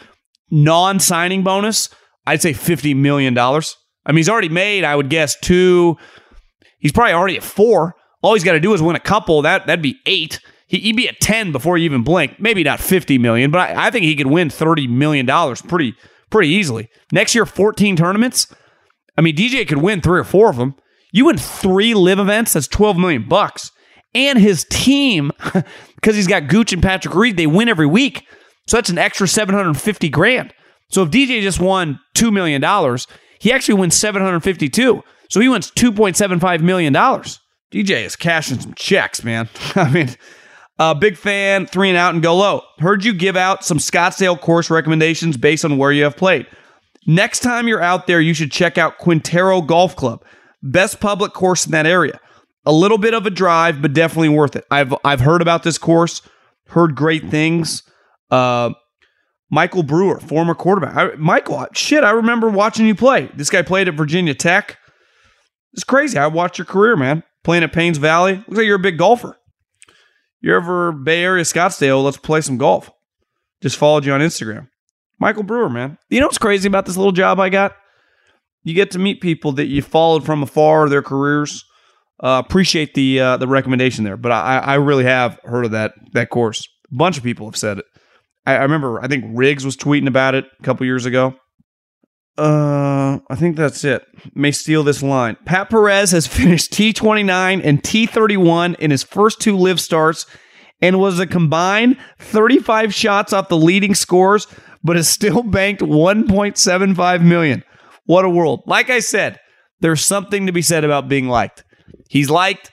Non signing bonus, I'd say $50 million. I mean, he's already made, I would guess, two He's probably already at four. All he's got to do is win a couple. That that'd be eight. He, would be at ten before you even blink. Maybe not fifty million, but I, I think he could win thirty million dollars pretty pretty easily. Next year, fourteen tournaments. I mean, DJ could win three or four of them. You win three LIV events. That's twelve million bucks. And his team, [LAUGHS] because he's got Gooch and Patrick Reed, they win every week. So that's an extra seven hundred fifty grand. So if DJ just won two million dollars, he actually wins seven hundred fifty-two. So he wins $2.75 million. DJ is cashing some checks, man. [LAUGHS] I mean, uh, big fan, three and out and go low. Heard you give out some Scottsdale course recommendations based on where you have played. Next time you're out there, you should check out Quintero Golf Club. Best public course in that area. A little bit of a drive, but definitely worth it. I've I've heard about this course, heard great things. Uh, Michael Brewer, former quarterback. I, Michael, shit, I remember watching you play. This guy played at Virginia Tech. It's crazy. I watched your career, man. Playing at Paynes Valley. Looks like you're a big golfer. You're ever Bay Area, Scottsdale, let's play some golf. Just followed you on Instagram. Michael Brewer, man. You know what's crazy about this little job I got? You get to meet people that you followed from afar, their careers. Uh, appreciate the uh, the recommendation there, but I, I really have heard of that that course. A bunch of people have said it. I, I remember, I think Riggs was tweeting about it a couple years ago. Uh, I think that's it. May steal this line. Pat Perez has [LAUGHS] finished T29 and T31 in his first two LIV starts and was a combined 35 shots off the leading scores, but has still [LAUGHS] banked 1.75 million. What a world. Like I said, there's something to be said about being liked. He's liked.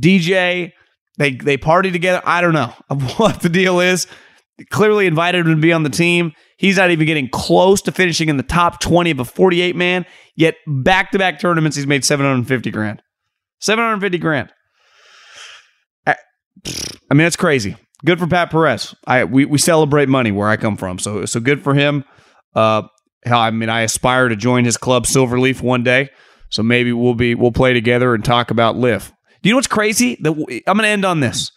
DJ, they they party together. I don't know [LAUGHS] what the deal is. Clearly invited him to be on the team. He's not even getting close to finishing in the top 20 of a 48 man. Yet back to back tournaments, he's made 750 grand. 750 grand. I, I mean, that's crazy. Good for Pat Perez. I we, we celebrate money where I come from. So so good for him. Uh, I mean, I aspire to join his club Silverleaf one day. So maybe we'll be we'll play together and talk about LIV. Do you know what's crazy? I'm going to end on this.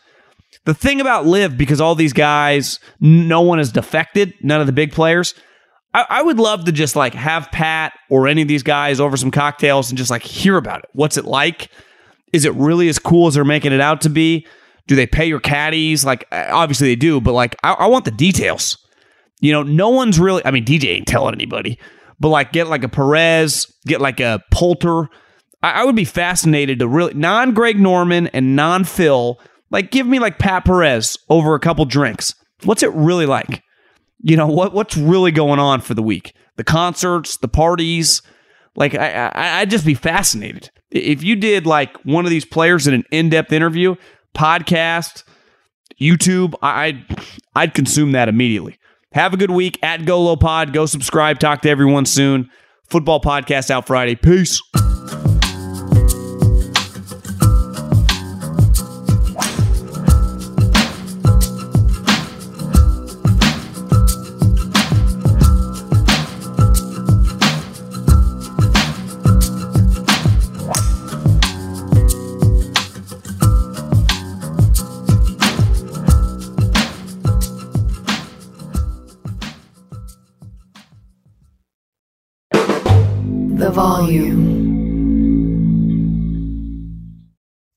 The thing about LIV, because all these guys, no one has defected, none of the big players. I, I, would love to just like have Pat or any of these guys over some cocktails and just like hear about it. What's it like? Is it really as cool as they're making it out to be? Do they pay your caddies? Like, obviously they do, but like, I, I want the details. You know, no one's really, I mean, DJ ain't telling anybody, but like, get like a Perez, get like a Poulter. I, I would be fascinated to really, non Greg Norman and non Phil like, give me like Pat Perez over a couple drinks. What's it really like? You know what? What's really going on for the week? The concerts, the parties. Like, I, I I'd just be fascinated if you did like one of these players in an in-depth interview, podcast, YouTube. I'd I'd consume that immediately. Have a good week at Golo Pod. Go subscribe. Talk to everyone soon. Football podcast out Friday. Peace.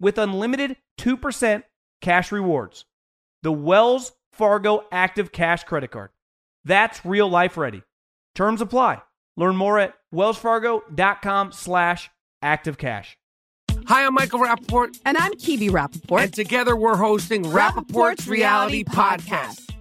with unlimited 2% cash rewards. The Wells Fargo Active Cash Credit Card. That's real life ready. Terms apply. Learn more at wellsfargo.com slash activecash. Hi, I'm Michael Rapaport. And I'm Kibi Rapaport. And together we're hosting Rapaport's, Rapaport's Reality, Reality Podcast.